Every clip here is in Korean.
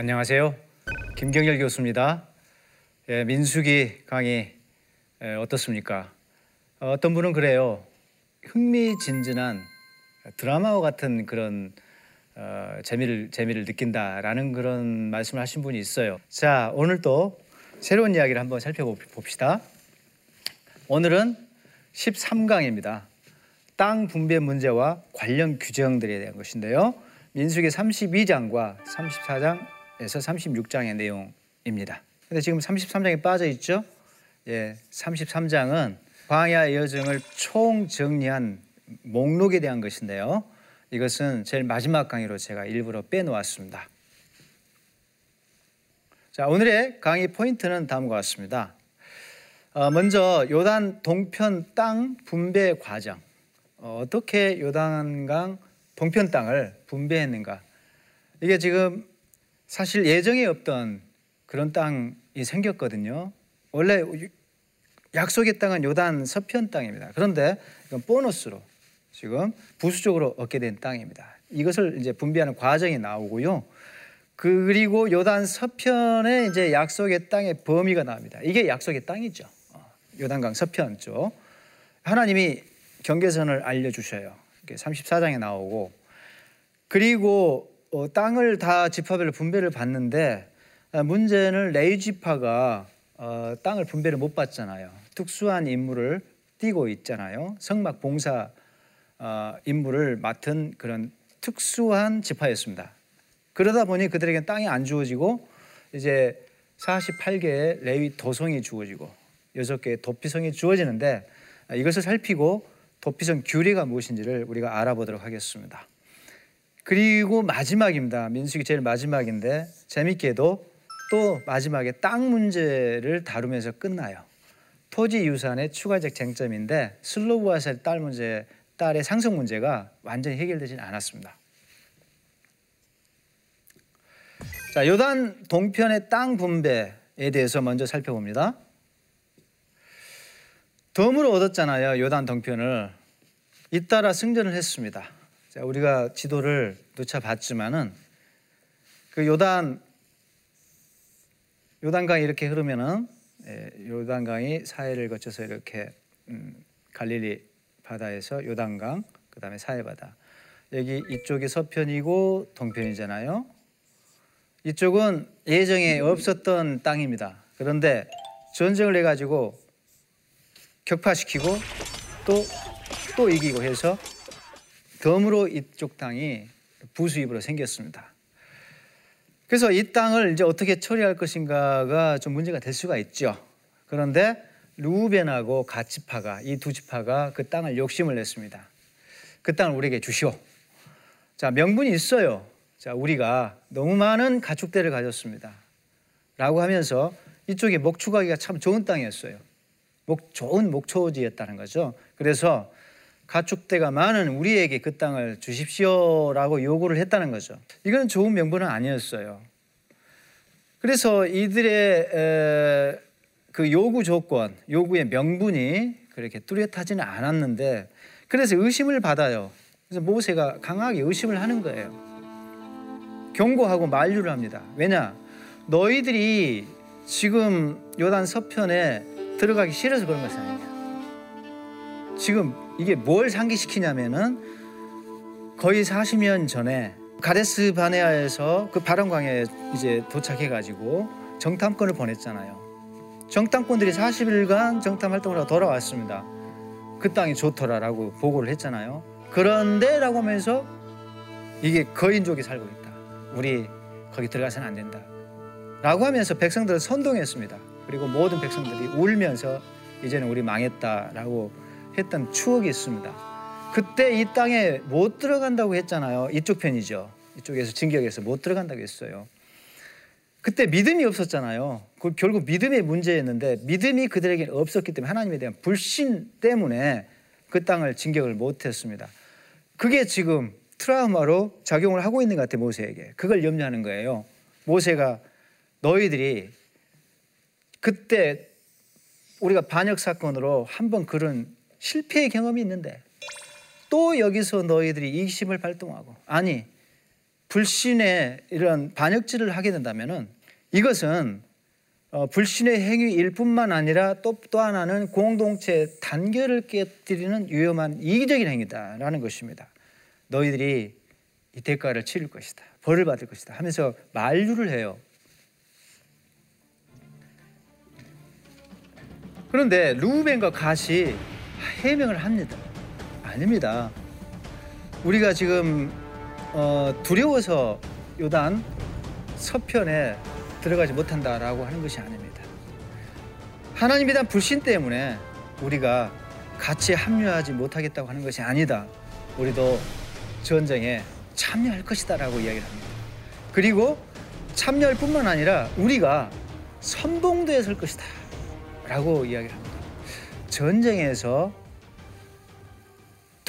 안녕하세요. 김경열 교수입니다. 예, 민수기 강의 예, 어떻습니까? 어, 어떤 분은 그래요. 흥미진진한 드라마와 같은 그런 어, 재미를 재미를 느낀다라는 그런 말씀을 하신 분이 있어요. 자, 오늘 또 새로운 이야기를 한번 살펴봅시다. 오늘은 13강입니다. 땅 분배 문제와 관련 규정들에 대한 것인데요. 민수기 32장과 34장에서 36장의 내용입니다. 근데 지금 33장에 빠져 있죠? 예, 33장은 광야 여정을 총 정리한 목록에 대한 것인데요. 이것은 제일 마지막 강의로 제가 일부러 빼놓았습니다. 자, 오늘의 강의 포인트는 다음과 같습니다. 어, 먼저 요단 동편 땅 분배 과정. 어, 어떻게 요단강 동편 땅을 분배했는가? 이게 지금 사실 예정에 없던 그런 땅이 생겼거든요. 원래 약속의 땅은 요단 서편 땅입니다. 그런데 이건 보너스로 지금 부수적으로 얻게 된 땅입니다. 이것을 이제 분배하는 과정이 나오고요. 그리고 요단 서편에 이제 약속의 땅의 범위가 나옵니다. 이게 약속의 땅이죠. 어, 요단강 서편 쪽. 하나님이 경계선을 알려주셔요. 34장에 나오고 그리고 어, 땅을 다 지파별로 분배를 받는데 아, 문제는 레이 지파가 어, 땅을 분배를 못 받잖아요. 특수한 임무를 띠고 있잖아요. 성막 봉사 어, 임무를 맡은 그런 특수한 지파였습니다. 그러다 보니 그들에게 땅이 안 주어지고 이제 48개의 레위 도성이 주어지고 6개의 도피성이 주어지는데 이것을 살피고 도피성 규례가 무엇인지를 우리가 알아보도록 하겠습니다. 그리고 마지막입니다. 민수기 제일 마지막인데 재밌게도 또 마지막에 땅 문제를 다루면서 끝나요. 토지 유산의 추가적 쟁점인데 슬로브아셀 딸 문제, 딸의 상속 문제가 완전히 해결되지는 않았습니다. 자, 요단 동편의 땅 분배에 대해서 먼저 살펴봅니다. 덤으로 얻었잖아요. 요단 동편을 잇따라 승전을 했습니다. 자, 우리가 지도를 누차 봤지만은 그 요단 요단강이 이렇게 흐르면은 예, 요단강이 사해를 거쳐서 이렇게 음, 갈릴리 바다에서 요단강 그다음에 사해 바다 여기 이쪽이 서편이고 동편이잖아요. 이쪽은 예정에 없었던 땅입니다. 그런데 전쟁을 해가지고 격파시키고 또, 또 이기고 해서 덤으로 이쪽 땅이 부수입으로 생겼습니다. 그래서 이 땅을 이제 어떻게 처리할 것인가가 좀 문제가 될 수가 있죠. 그런데 루벤하고 가치파가 이 두 지파가 그 땅을 욕심을 냈습니다. 그 땅을 우리에게 주시오. 자 명분이 있어요. 자 우리가 너무 많은 가축대를 가졌습니다. 라고 하면서 이쪽에 목축하기가 참 좋은 땅이었어요. 목, 좋은 목초지였다는 거죠. 그래서 가축대가 많은 우리에게 그 땅을 주십시오라고 요구를 했다는 거죠. 이건 좋은 명분은 아니었어요. 그래서 이들의 에, 그 요구 조건, 요구의 명분이 그렇게 뚜렷하지는 않았는데 그래서 의심을 받아요. 그래서 모세가 강하게 의심을 하는 거예요. 경고하고 만류를 합니다. 왜냐? 너희들이 지금 요단 서편에 들어가기 싫어서 그런 것이 아니냐. 지금 이게 뭘 상기시키냐면은 거의 40년 전에 가데스 바네아에서 그 바람광에 이제 도착해가지고 정탐권을 보냈잖아요. 정탐권들이 40일간 정탐 활동을 하고 돌아왔습니다. 그 땅이 좋더라라고 보고를 했잖아요. 그런데라고 하면서 이게 거인족이 살고 있다. 우리 거기 들어가서는 안 된다. 라고 하면서 백성들을 선동했습니다. 그리고 모든 백성들이 울면서 이제는 우리 망했다라고 했던 추억이 있습니다. 그때 이 땅에 못 들어간다고 했잖아요. 이쪽 편이죠. 이쪽에서 진격해서 못 들어간다고 했어요. 그때 믿음이 없었잖아요. 그 결국 믿음의 문제였는데 믿음이 그들에게 없었기 때문에 하나님에 대한 불신 때문에 그 땅을 진격을 못했습니다. 그게 지금 트라우마로 작용을 하고 있는 것 같아요 모세에게. 그걸 염려하는 거예요. 모세가 너희들이 그때 우리가 반역 사건으로 한 번 그런 실패의 경험이 있는데 또 여기서 너희들이 이심을 발동하고 아니 불신의 이런 반역질을 하게 된다면은 이것은 어, 불신의 행위일 뿐만 아니라 또, 또 하나는 공동체 단결을 깨뜨리는 위험한 이기적인 행위다라는 것입니다. 너희들이 이 대가를 치를 것이다. 벌을 받을 것이다 하면서 만류를 해요. 그런데 루벤과 갓이 해명을 합니다. 아닙니다. 우리가 지금 어, 두려워서 요단 서편에 들어가지 못한다라고 하는 것이 아닙니다. 하나님에 대한 불신 때문에 우리가 같이 합류하지 못하겠다고 하는 것이 아니다. 우리도 전쟁에 참여할 것이다라고 이야기를 합니다. 그리고 참여할 뿐만 아니라 우리가 선봉도에 설 것이다. 라고 이야기를 합니다. 전쟁에서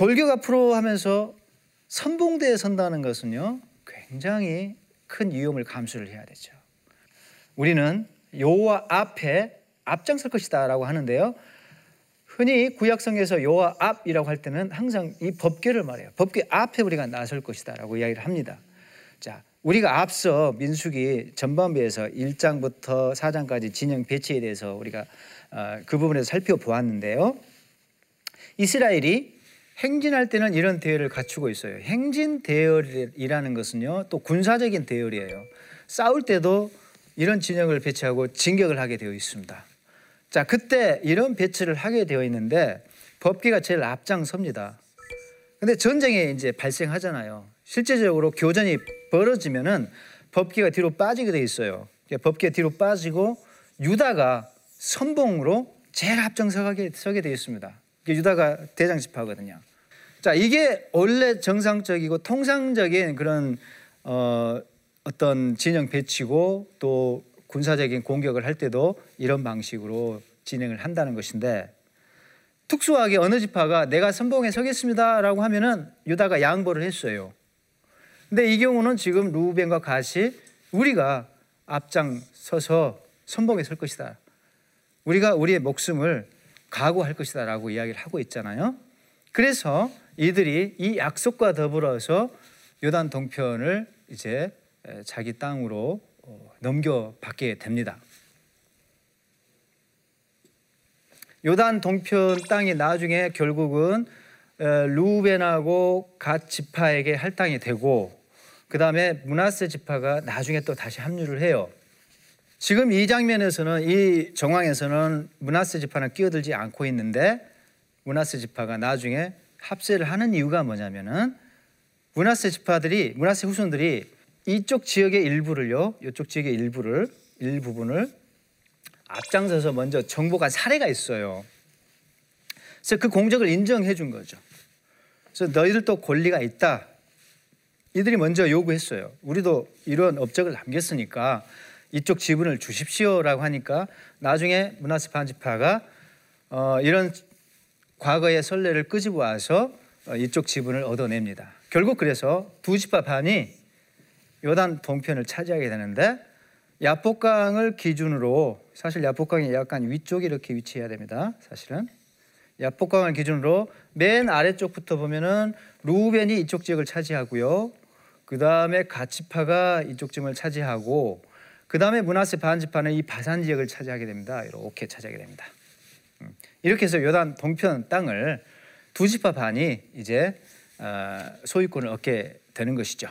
돌격 앞으로 하면서 선봉대에 선다는 것은요, 굉장히 큰 위험을 감수를 해야 되죠. 우리는 여호와 앞에 앞장설 것이다라고 하는데요. 흔히 구약성에서 여호와 앞이라고 할 때는 항상 이 법궤를 말해요. 법궤 앞에 우리가 나설 것이다라고 이야기를 합니다. 자, 우리가 앞서 민수기 전반부에서 1장부터 4장까지 진영 배치에 대해서 우리가 어, 그 부분에서 살펴보았는데요. 이스라엘이 행진할 때는 이런 대열을 갖추고 있어요. 행진 대열이라는 것은요, 또 군사적인 대열이에요. 싸울 때도 이런 진영을 배치하고 진격을 하게 되어 있습니다. 자, 그때 이런 배치를 하게 되어 있는데 법계가 제일 앞장섭니다. 근데 전쟁이 이제 발생하잖아요. 실제적으로 교전이 벌어지면은 법계가 뒤로 빠지게 돼 있어요. 법계 뒤로 빠지고 유다가 선봉으로 제일 앞장서게 서게 되어 있습니다. 유다가 대장 지파거든요. 자, 이게 원래 정상적이고 통상적인 그런 어, 어떤 진영 배치고 또 군사적인 공격을 할 때도 이런 방식으로 진행을 한다는 것인데 특수하게 어느 지파가 내가 선봉에 서겠습니다라고 하면은 유다가 양보를 했어요. 근데 이 경우는 지금 루벤과 갓이 우리가 앞장 서서 선봉에 설 것이다. 우리가 우리의 목숨을 각오할 것이다라고 이야기를 하고 있잖아요. 그래서 이들이 이 약속과 더불어서 요단 동편을 이제 자기 땅으로 어, 넘겨받게 됩니다. 요단 동편 땅이 나중에 결국은 루벤하고 갓 지파에게 할당이 되고 그 다음에 문하세 지파가 나중에 또 다시 합류를 해요. 지금 이 장면에서는 이 정황에서는 문하세 지파는 끼어들지 않고 있는데 문하세 지파가 나중에 합세를 하는 이유가 뭐냐면은 문하세 지파들이 문하세 후손들이 이쪽 지역의 일부를요, 이쪽 지역의 일부를 일부분을 앞장서서 먼저 정복한 사례가 있어요. 그래서 그 공적을 인정해 준 거죠. 그래서 너희들도 권리가 있다. 이들이 먼저 요구했어요. 우리도 이런 업적을 남겼으니까 이쪽 지분을 주십시오라고 하니까 나중에 문하세 반지파가 어, 이런 과거의 선례를 끄집어 와서 어, 이쪽 지분을 얻어냅니다. 결국 그래서 두 지파 반이 요단 동편을 차지하게 되는데 야복강을 기준으로 사실 야복강이 약간 위쪽에 이렇게 위치해야 됩니다. 사실은 야복강을 기준으로 맨 아래쪽부터 보면은 루벤이 이쪽 지역을 차지하고요. 그 다음에 가치파가 이쪽 지역을 차지하고 그 다음에 문하세 반지파는 이 바산 지역을 차지하게 됩니다. 이렇게 차지하게 됩니다. 음. 이렇게 해서 요단 동편 땅을 두 지파 반이 이제 어, 소유권을 얻게 되는 것이죠.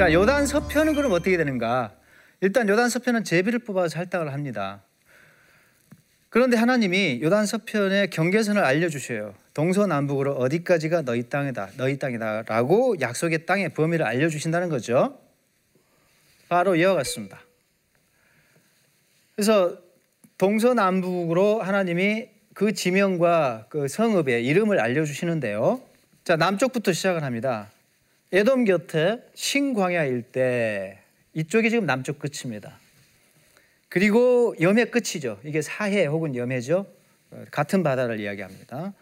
자, 요단 서편은 그럼 어떻게 되는가? 일단 요단 서편은 제비를 뽑아서 할당을 합니다. 그런데 하나님이 요단 서편의 경계선을 알려주셔요. 동서남북으로 어디까지가 너희 땅이다, 너희 땅이다라고 약속의 땅의 범위를 알려주신다는 거죠. 바로 이와 같습니다. 그래서 동서남북으로 하나님이 그 지명과 그 성읍의 이름을 알려주시는데요. 자 남쪽부터 시작을 합니다. 에돔 곁에 신광야 일대 이쪽이 지금 남쪽 끝입니다. 그리고 염해 끝이죠. 이게 사해 혹은 염해죠. 같은 바다를 이야기합니다.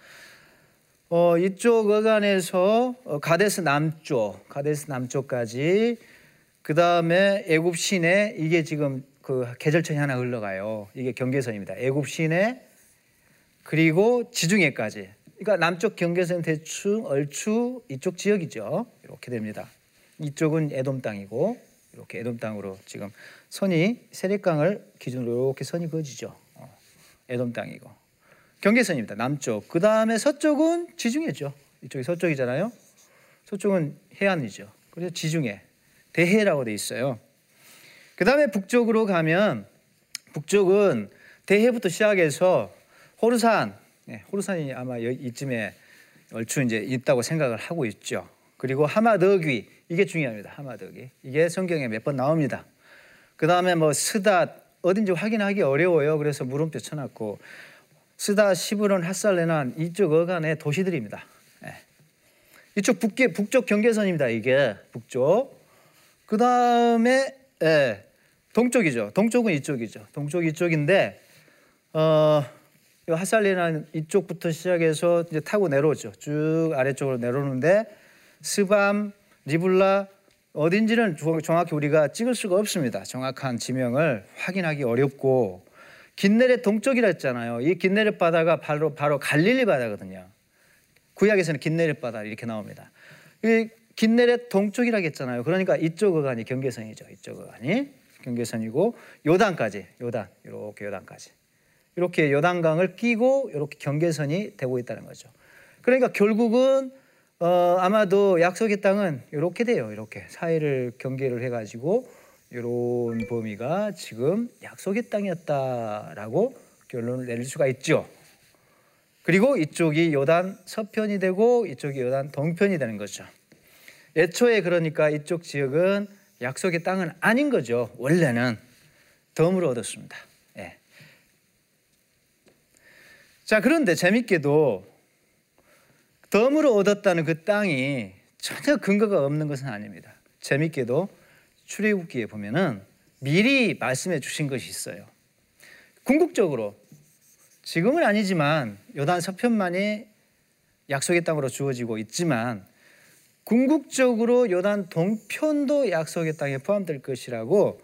어, 이쪽 어간에서 어, 가데스 남쪽, 가데스 남쪽까지 그 다음에 애굽 시내 이게 지금 그 계절천이 하나 흘러가요. 이게 경계선입니다. 애굽 시내 그리고 지중해까지. 그러니까 남쪽 경계선 대충 얼추 이쪽 지역이죠. 이렇게 됩니다. 이쪽은 에돔 땅이고 이렇게 에돔 땅으로 지금 선이 세례강을 기준으로 이렇게 선이 그어지죠. 어, 에돔 땅이고 경계선입니다. 남쪽. 그 다음에 서쪽은 지중해죠. 이쪽이 서쪽이잖아요. 서쪽은 해안이죠. 그래서 지중해, 대해라고 돼 있어요. 그 다음에 북쪽으로 가면 북쪽은 대해부터 시작해서 호르산, 네, 호르산이 아마 이쯤에 얼추 이제 있다고 생각을 하고 있죠. 그리고 하마더귀 이게 중요합니다. 하마더귀 이게 성경에 몇 번 나옵니다. 그 다음에 뭐 스닷 어딘지 확인하기 어려워요. 그래서 물음표 쳐놨고 스다, 시브론, 핫살레난 이쪽 어간의 도시들입니다. 네. 이쪽 북계, 북쪽 경계선입니다. 이게 북쪽. 그 다음에 예, 동쪽이죠. 동쪽은 이쪽이죠. 동쪽 이쪽인데 어, 핫살레난 이쪽부터 시작해서 이제 타고 내려오죠. 쭉 아래쪽으로 내려오는데 스밤, 리블라 어딘지는 정확히 우리가 찍을 수가 없습니다. 정확한 지명을 확인하기 어렵고 긴네렛 동쪽이라 했잖아요. 이 긴네렛 바다가 바로 바로 갈릴리 바다거든요. 구약에서는 긴네렛 바다 이렇게 나옵니다. 이 긴네렛 동쪽이라 했잖아요. 그러니까 이쪽 어간이 경계선이죠. 이쪽 어간이 경계선이고 요단까지 요단 이렇게 요단까지 이렇게 요단강을 끼고 이렇게 경계선이 되고 있다는 거죠. 그러니까 결국은 어, 아마도 약속의 땅은 이렇게 돼요. 이렇게 사이를 경계를 해가지고 이런 범위가 지금 약속의 땅이었다라고 결론을 내릴 수가 있죠. 그리고 이쪽이 요단 서편이 되고 이쪽이 요단 동편이 되는 거죠. 애초에 그러니까 이쪽 지역은 약속의 땅은 아닌 거죠. 원래는 덤으로 얻었습니다. 예. 자 그런데 재밌게도 덤으로 얻었다는 그 땅이 전혀 근거가 없는 것은 아닙니다. 재밌게도 출애굽기에 보면은 미리 말씀해 주신 것이 있어요. 궁극적으로 지금은 아니지만 요단 서편만이 약속의 땅으로 주어지고 있지만 궁극적으로 요단 동편도 약속의 땅에 포함될 것이라고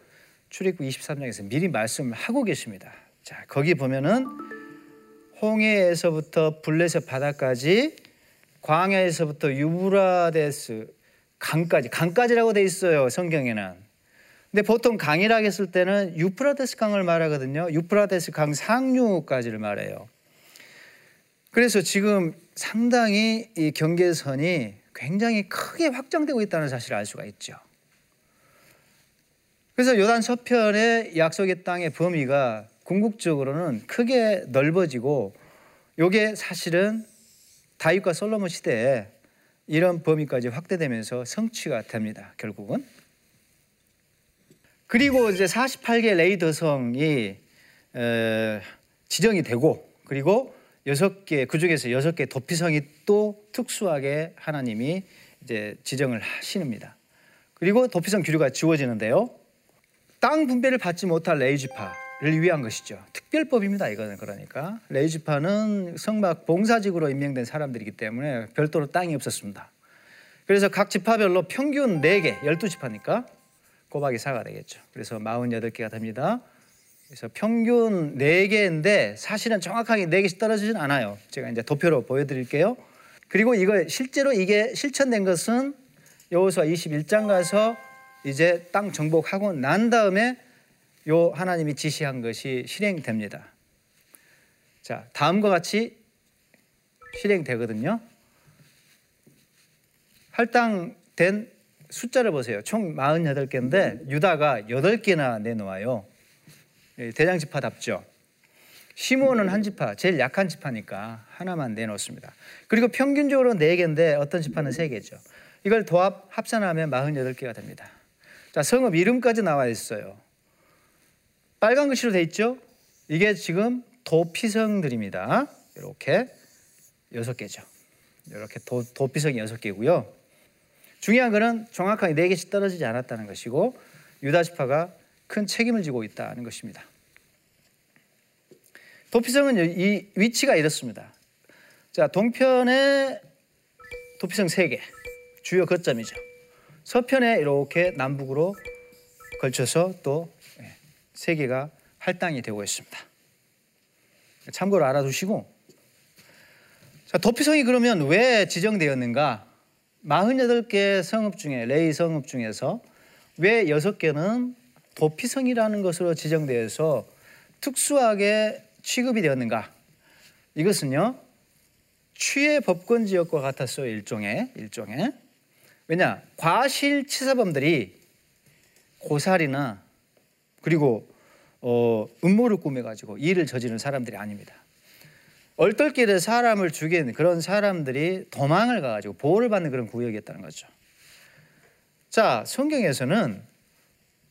출애굽 23장에서 미리 말씀을 하고 계십니다. 자, 거기 보면은 홍해에서부터 블레셋 바다까지 광야에서부터 유브라데스 강까지 강까지라고 돼 있어요 성경에는. 근데 보통 강이라고 했을 때는 유프라데스 강을 말하거든요. 유프라데스 강 상류까지를 말해요. 그래서 지금 상당히 이 경계선이 굉장히 크게 확장되고 있다는 사실을 알 수가 있죠. 그래서 요단 서편의 약속의 땅의 범위가 궁극적으로는 크게 넓어지고 요게 사실은 다윗과 솔로몬 시대에 이런 범위까지 확대되면서 성취가 됩니다. 결국은. 그리고 이제 48개 레이더성이 지정이 되고 그리고 여섯 개 그중에서 여섯 개 도피성이 또 특수하게 하나님이 이제 지정을 하시는니다 그리고 도피성 규류가 지워지는데요. 땅 분배를 받지 못할 레이지파를 위한 것이죠. 특별법입니다. 이거는 그러니까 레이지파는 성막 봉사직으로 임명된 사람들이기 때문에 별도로 땅이 없었습니다. 그래서 각 지파별로 평균 4개, 12지파니까 꼬박이 4가 되겠죠. 그래서 48개가 됩니다. 그래서 평균 4개인데 사실은 정확하게 4개씩 떨어지진 않아요. 제가 이제 도표로 보여드릴게요. 그리고 이거 실제로 이게 실천된 것은 여호수아 21장 가서 이제 땅 정복하고 난 다음에 요 하나님이 지시한 것이 실행됩니다. 자, 다음과 같이 실행되거든요. 할당된 숫자를 보세요. 총 48개인데 유다가 8개나 내놓아요. 예, 대장 지파답죠. 시므온은 한 지파, 제일 약한 지파니까 하나만 내놓습니다. 그리고 평균적으로 4개인데 어떤 지파는 3개죠. 이걸 도합 합산하면 48개가 됩니다. 자, 성읍 이름까지 나와 있어요. 빨간 글씨로 돼 있죠? 이게 지금 도피성들입니다. 이렇게 여섯 개죠. 이렇게 도, 도피성이 여섯 개고요. 중요한 것은 정확하게 네 개씩 떨어지지 않았다는 것이고 유다 지파가 큰 책임을 지고 있다는 것입니다. 도피성은 이 위치가 이렇습니다. 자, 동편에 도피성 세 개, 주요 거점이죠. 서편에 이렇게 남북으로 걸쳐서 또 세 예, 개가 할당이 되고 있습니다. 참고로 알아두시고 자, 도피성이 그러면 왜 지정되었는가? 48개 성읍 중에 레이 성읍 중에서 왜 6개는 도피성이라는 것으로 지정되어서 특수하게 취급이 되었는가? 이것은요. 취해 법권 지역과 같았어요. 일종의 일종의. 왜냐? 과실치사범들이 고살이나 그리고 어, 음모를 꾸며 가지고 일을 저지르는 사람들이 아닙니다. 얼떨결에 사람을 죽인 그런 사람들이 도망을 가가지고 보호를 받는 그런 구역이었다는 거죠. 자, 성경에서는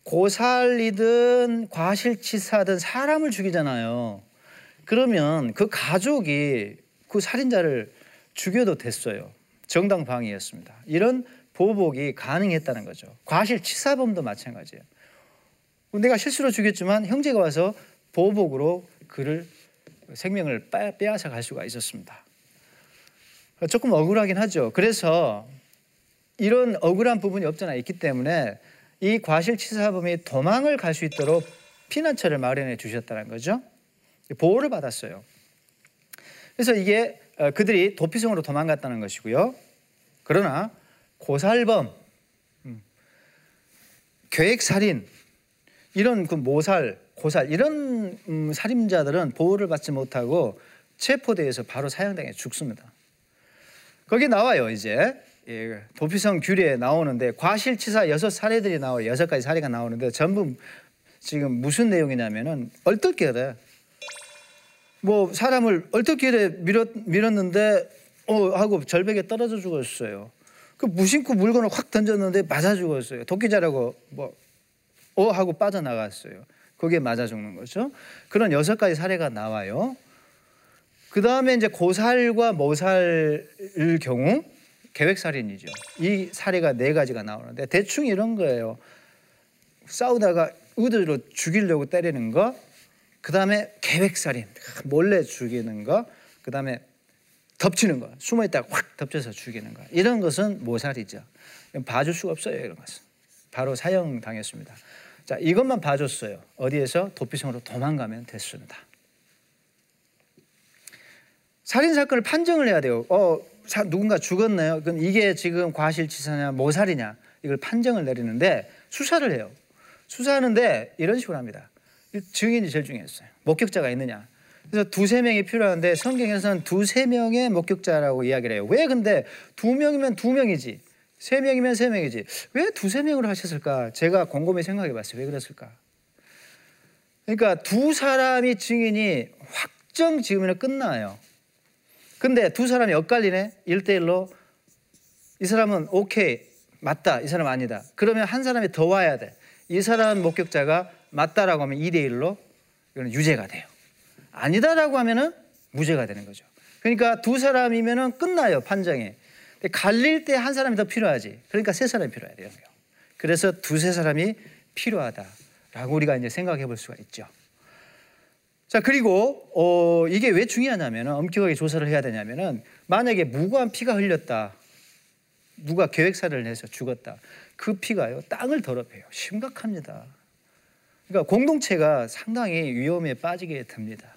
고살이든 과실치사든 사람을 죽이잖아요. 그러면 그 가족이 그 살인자를 죽여도 됐어요. 정당방위였습니다. 이런 보복이 가능했다는 거죠. 과실치사범도 마찬가지예요. 내가 실수로 죽였지만 형제가 와서 보복으로 그를 생명을 빼앗아 갈 수가 있었습니다. 조금 억울하긴 하죠. 그래서 이런 억울한 부분이 없잖아 있기 때문에 이 과실치사범이 도망을 갈 수 있도록 피난처를 마련해 주셨다는 거죠. 보호를 받았어요. 그래서 이게 어, 그들이 도피성으로 도망갔다는 것이고요. 그러나 고살범, 음, 계획살인 이런 그 모살, 고살 이런 음, 살인자들은 보호를 받지 못하고 체포돼서 바로 사형당해 죽습니다. 거기 나와요 이제 예, 도피성 규례에 나오는데 과실치사 여섯 사례들이 나와요 여섯 가지 사례가 나오는데 전부 지금 무슨 내용이냐면은 얼떨결에 뭐 사람을 얼떨결에 밀었, 밀었는데 어 하고 절벽에 떨어져 죽었어요. 그 무심코 물건을 확 던졌는데 맞아 죽었어요. 도끼자라고 뭐 어 하고 빠져나갔어요. 거기에 맞아 죽는 거죠. 그런 여섯 가지 사례가 나와요. 그 다음에 이제 고살과 모살을 경우 계획살인이죠. 이 사례가 네 가지가 나오는데 대충 이런 거예요. 싸우다가 의도로 죽이려고 때리는 거, 그 다음에 계획살인, 몰래 죽이는 거, 그 다음에 덮치는 거, 숨어 있다가 확 덮쳐서 죽이는 거. 이런 것은 모살이죠. 봐줄 수가 없어요. 이런 것은 바로 사형 당했습니다. 자, 이것만 봐줬어요. 어디에서 도피성으로 도망가면 됐습니다. 살인 사건을 판정을 해야 돼요. 어, 사, 누군가 죽었나요? 그럼 이게 지금 과실치사냐, 모살이냐 이걸 판정을 내리는데 수사를 해요. 수사하는데 이런 식으로 합니다. 증인이 제일 중요했어요. 목격자가 있느냐. 그래서 두세 명이 필요한데 성경에서는 두세 명의 목격자라고 이야기를 해요. 왜 근데 두 명이면 두 명이지 세 명이면 세 명이지 왜 두세 명으로 하셨을까? 제가 곰곰이 생각해 봤어요. 왜 그랬을까? 그러니까 두 사람이 증인이 확정 지으면 끝나요. 근데 두 사람이 엇갈리네. 1대1로 이 사람은 오케이. 맞다. 이 사람 아니다. 그러면 한 사람이 더 와야 돼. 이 사람 목격자가 맞다라고 하면 2대 1로 이거는 유죄가 돼요. 아니다라고 하면은 무죄가 되는 거죠. 그러니까 두 사람이면은 끝나요, 판정이. 갈릴 때 한 사람이 더 필요하지. 그러니까 세 사람이 필요해야 돼요. 그래서 두세 사람이 필요하다라고 우리가 이제 생각해 볼 수가 있죠. 자 그리고 어, 이게 왜 중요하냐면 엄격하게 조사를 해야 되냐면은 만약에 무고한 피가 흘렸다, 누가 계획살을 해서 죽었다, 그 피가요 땅을 더럽혀요. 심각합니다. 그러니까 공동체가 상당히 위험에 빠지게 됩니다.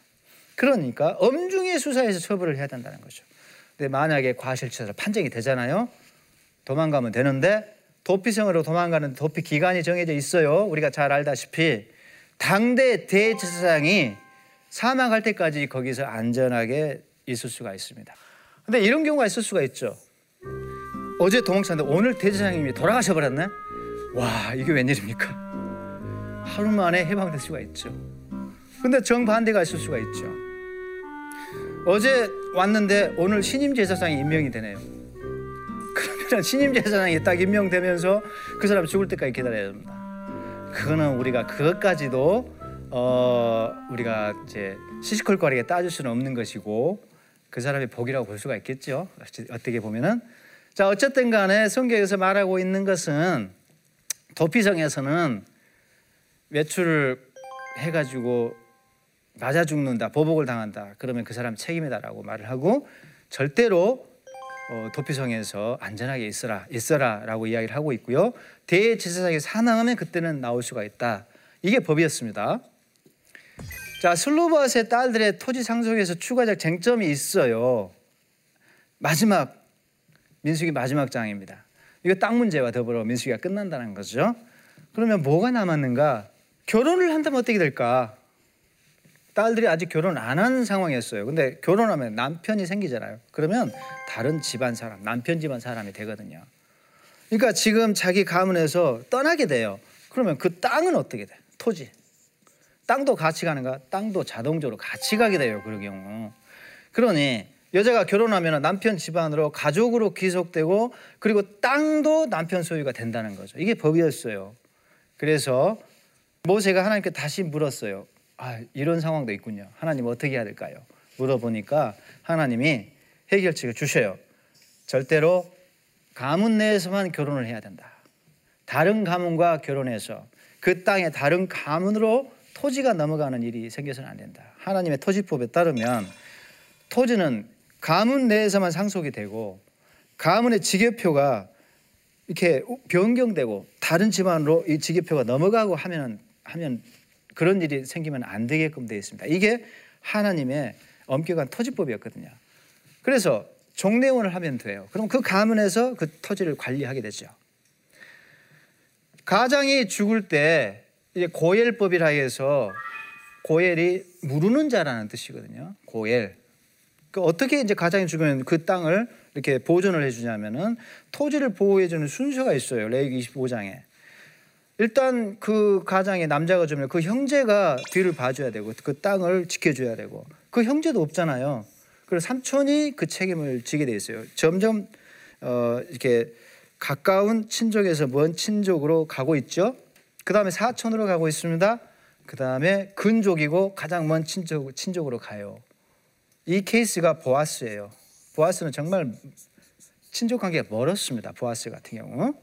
그러니까 엄중히 수사해서 처벌을 해야 된다는 거죠. 근데 만약에 과실치사로 판정이 되잖아요. 도망가면 되는데 도피성으로 도망가는 도피 기간이 정해져 있어요. 우리가 잘 알다시피 당대 대제사장이 사망할 때까지 거기서 안전하게 있을 수가 있습니다. 근데 이런 경우가 있을 수가 있죠. 어제 도망쳤는데 오늘 대제사장님이 돌아가셔 버렸네. 와 이게 웬일입니까? 하루 만에 해방될 수가 있죠. 근데 정반대가 있을 수가 있죠. 어제 왔는데 오늘 신임 제사장이 임명이 되네요. 그러면 신임 제사장이 딱 임명되면서 그 사람 죽을 때까지 기다려야 됩니다. 그거는 우리가 그것까지도 어, 어, 우리가 이제 시시콜콜하게 따질 수는 없는 것이고 그 사람의 복이라고 볼 수가 있겠죠. 어떻게 보면은 자 어쨌든 간에 성경에서 말하고 있는 것은 도피성에서는 외출을 해가지고 맞아 죽는다, 보복을 당한다. 그러면 그 사람 책임이다라고 말을 하고 절대로 어, 도피성에서 안전하게 있어라, 있어라라고 이야기를 하고 있고요. 대제사장이 사망하면 그때는 나올 수가 있다. 이게 법이었습니다. 자, 슬로바스의 딸들의 토지 상속에서 추가적 쟁점이 있어요. 마지막 민수기 마지막 장입니다. 이거 땅 문제와 더불어 민수기가 끝난다는 거죠. 그러면 뭐가 남았는가? 결혼을 한다면 어떻게 될까? 딸들이 아직 결혼 안 한 상황이었어요. 근데 결혼하면 남편이 생기잖아요. 그러면 다른 집안 사람, 남편 집안 사람이 되거든요. 그러니까 지금 자기 가문에서 떠나게 돼요. 그러면 그 땅은 어떻게 돼? 토지. 땅도 같이 가는가? 땅도 자동적으로 같이 가게 돼요. 그런 경우. 그러니 여자가 결혼하면 남편 집안으로 가족으로 귀속되고 그리고 땅도 남편 소유가 된다는 거죠. 이게 법이었어요. 그래서 모세가 하나님께 다시 물었어요. 아, 이런 상황도 있군요. 하나님 어떻게 해야 될까요? 물어보니까 하나님이 해결책을 주셔요. 절대로 가문 내에서만 결혼을 해야 된다. 다른 가문과 결혼해서 그 땅에 다른 가문으로 토지가 넘어가는 일이 생겨서는 안 된다. 하나님의 토지법에 따르면 토지는 가문 내에서만 상속이 되고 가문의 직계표가 이렇게 변경되고 다른 집안으로 이 직계표가 넘어가고 하면 하면 그런 일이 생기면 안 되게끔 되어 있습니다. 이게 하나님의 엄격한 토지법이었거든요. 그래서 종례원을 하면 돼요. 그럼 그 가문에서 그 토지를 관리하게 되죠. 가장이 죽을 때 이제 고엘법이라 해서 고엘이 무르는 자라는 뜻이거든요. 고엘. 그 어떻게 이제 가장이 죽으면 그 땅을 이렇게 보존을 해주냐면은 토지를 보호해주는 순서가 있어요. 레이기 25장에. 일단 그 가장의 남자가 주면 그 형제가 뒤를 봐줘야 되고 그 땅을 지켜줘야 되고 그 형제도 없잖아요. 그래서 삼촌이 그 책임을 지게 돼 있어요. 점점 어 이렇게 가까운 친족에서 먼 친족으로 가고 있죠. 그 다음에 사촌으로 가고 있습니다. 그 다음에 근족이고 가장 먼 친족 친족으로 가요. 이 케이스가 보아스예요. 보아스는 정말 친족 관계가 멀었습니다. 보아스 같은 경우.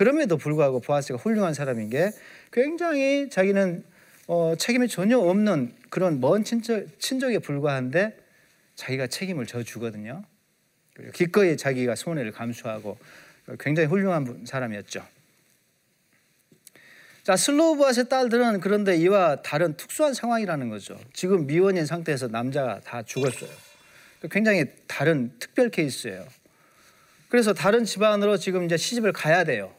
그럼에도 불구하고 보아스가 훌륭한 사람인 게 굉장히 자기는 어, 책임이 전혀 없는 그런 먼 친척, 친족에 불과한데 자기가 책임을 져 주거든요. 기꺼이 자기가 손해를 감수하고 굉장히 훌륭한 사람이었죠. 자, 슬로브아스의 딸들은 그런데 이와 다른 특수한 상황이라는 거죠. 지금 미혼인 상태에서 남자가 다 죽었어요. 굉장히 다른 특별 케이스예요. 그래서 다른 집안으로 지금 이제 시집을 가야 돼요.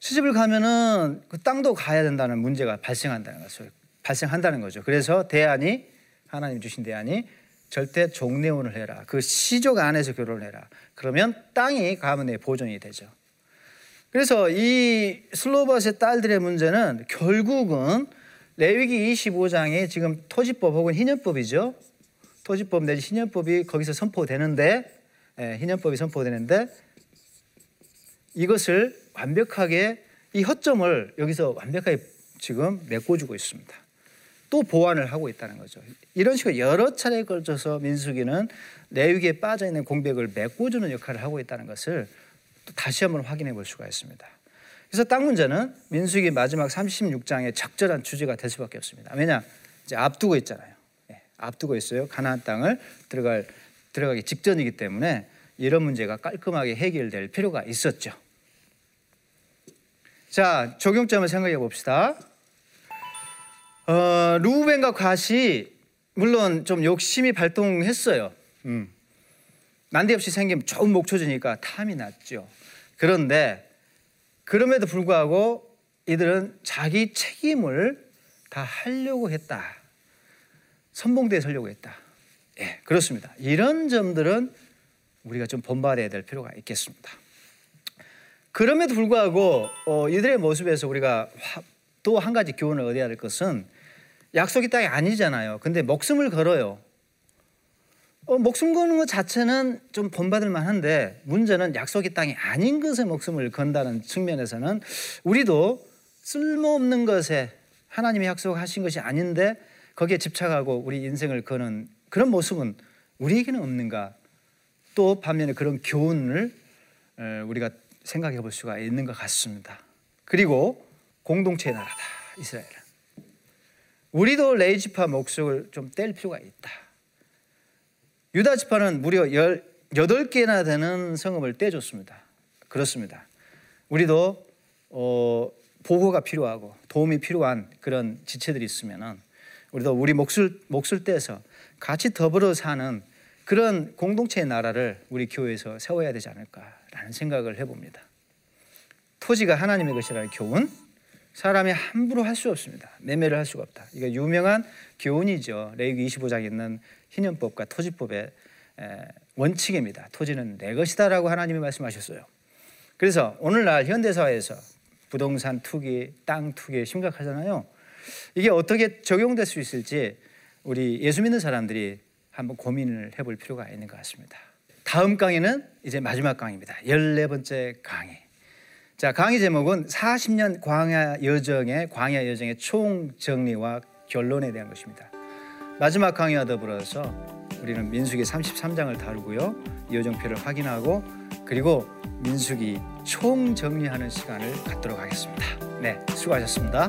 시집을 가면은 그 땅도 가야 된다는 문제가 발생한다는 것을 발생한다는 거죠. 그래서 대안이 하나님 주신 대안이 절대 종례혼을 해라. 그 시족 안에서 결혼을 해라. 그러면 땅이 가문의 보존이 되죠. 그래서 이 슬로버스의 딸들의 문제는 결국은 레위기 25장에 지금 토지법 혹은 희년법이죠. 토지법 내지 희년법이 거기서 선포되는데 예, 희년법이 선포되는데 이것을 완벽하게 이 허점을 여기서 완벽하게 지금 메꿔주고 있습니다. 또 보완을 하고 있다는 거죠. 이런 식으로 여러 차례에 걸쳐서 민수기는 레위기에 빠져 있는 공백을 메꿔주는 역할을 하고 있다는 것을 또 다시 한번 확인해 볼 수가 있습니다. 그래서 땅 문제는 민수기 마지막 36장의 적절한 주제가 될 수밖에 없습니다. 왜냐 이제 앞두고 있잖아요. 네, 앞두고 있어요. 가나안 땅을 들어갈 들어가기 직전이기 때문에 이런 문제가 깔끔하게 해결될 필요가 있었죠. 자, 적용점을 생각해 봅시다. 어, 루벤과 갓이 물론 좀 욕심이 발동했어요. 음. 난데없이 생긴 좋은 목초지니까 탐이 났죠. 그런데 그럼에도 불구하고 이들은 자기 책임을 다 하려고 했다. 선봉대에 서려고 했다. 예, 그렇습니다. 이런 점들은 우리가 좀 본받아야 될 필요가 있겠습니다. 그럼에도 불구하고 어, 이들의 모습에서 우리가 또 한 가지 교훈을 얻어야 될 것은 약속이 땅이 아니잖아요. 근데 목숨을 걸어요. 어, 목숨 거는 것 자체는 좀 본받을 만한데 문제는 약속이 땅이 아닌 것에 목숨을 건다는 측면에서는 우리도 쓸모없는 것에 하나님이 약속하신 것이 아닌데 거기에 집착하고 우리 인생을 거는 그런 모습은 우리에게는 없는가? 또 반면에 그런 교훈을 우리가 생각해 볼 수가 있는 것 같습니다. 그리고 공동체의 나라다 이스라엘은 우리도 레이 지파 목적을 좀 뗄 필요가 있다. 유다 지파는 무려 18개나 되는 성읍을 떼줬습니다. 그렇습니다. 우리도 어, 보호가 필요하고 도움이 필요한 그런 지체들이 있으면은 우리도 우리 몫을 몫을 떼서 같이 더불어 사는 그런 공동체의 나라를 우리 교회에서 세워야 되지 않을까라는 생각을 해봅니다. 토지가 하나님의 것이라는 교훈, 사람이 함부로 할 수 없습니다. 매매를 할 수가 없다. 이거 유명한 교훈이죠. 레위기 25장에 있는 희년법과 토지법의 원칙입니다. 토지는 내 것이다라고 하나님이 말씀하셨어요. 그래서 오늘날 현대 사회에서 부동산 투기, 땅 투기 심각하잖아요. 이게 어떻게 적용될 수 있을지 우리 예수 믿는 사람들이 한번 고민을 해볼 필요가 있는 것 같습니다. 다음 강의는 이제 마지막 강의입니다. 14번째 강의. 자, 강의 제목은 40년 광야 여정의 광야 여정의 총정리와 결론에 대한 것입니다. 마지막 강의와 더불어서 우리는 민수기 33장을 다루고요. 여정표를 확인하고 그리고 민수기 총정리하는 시간을 갖도록 하겠습니다. 네, 수고하셨습니다.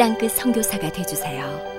땅끝 성교사가 되주세요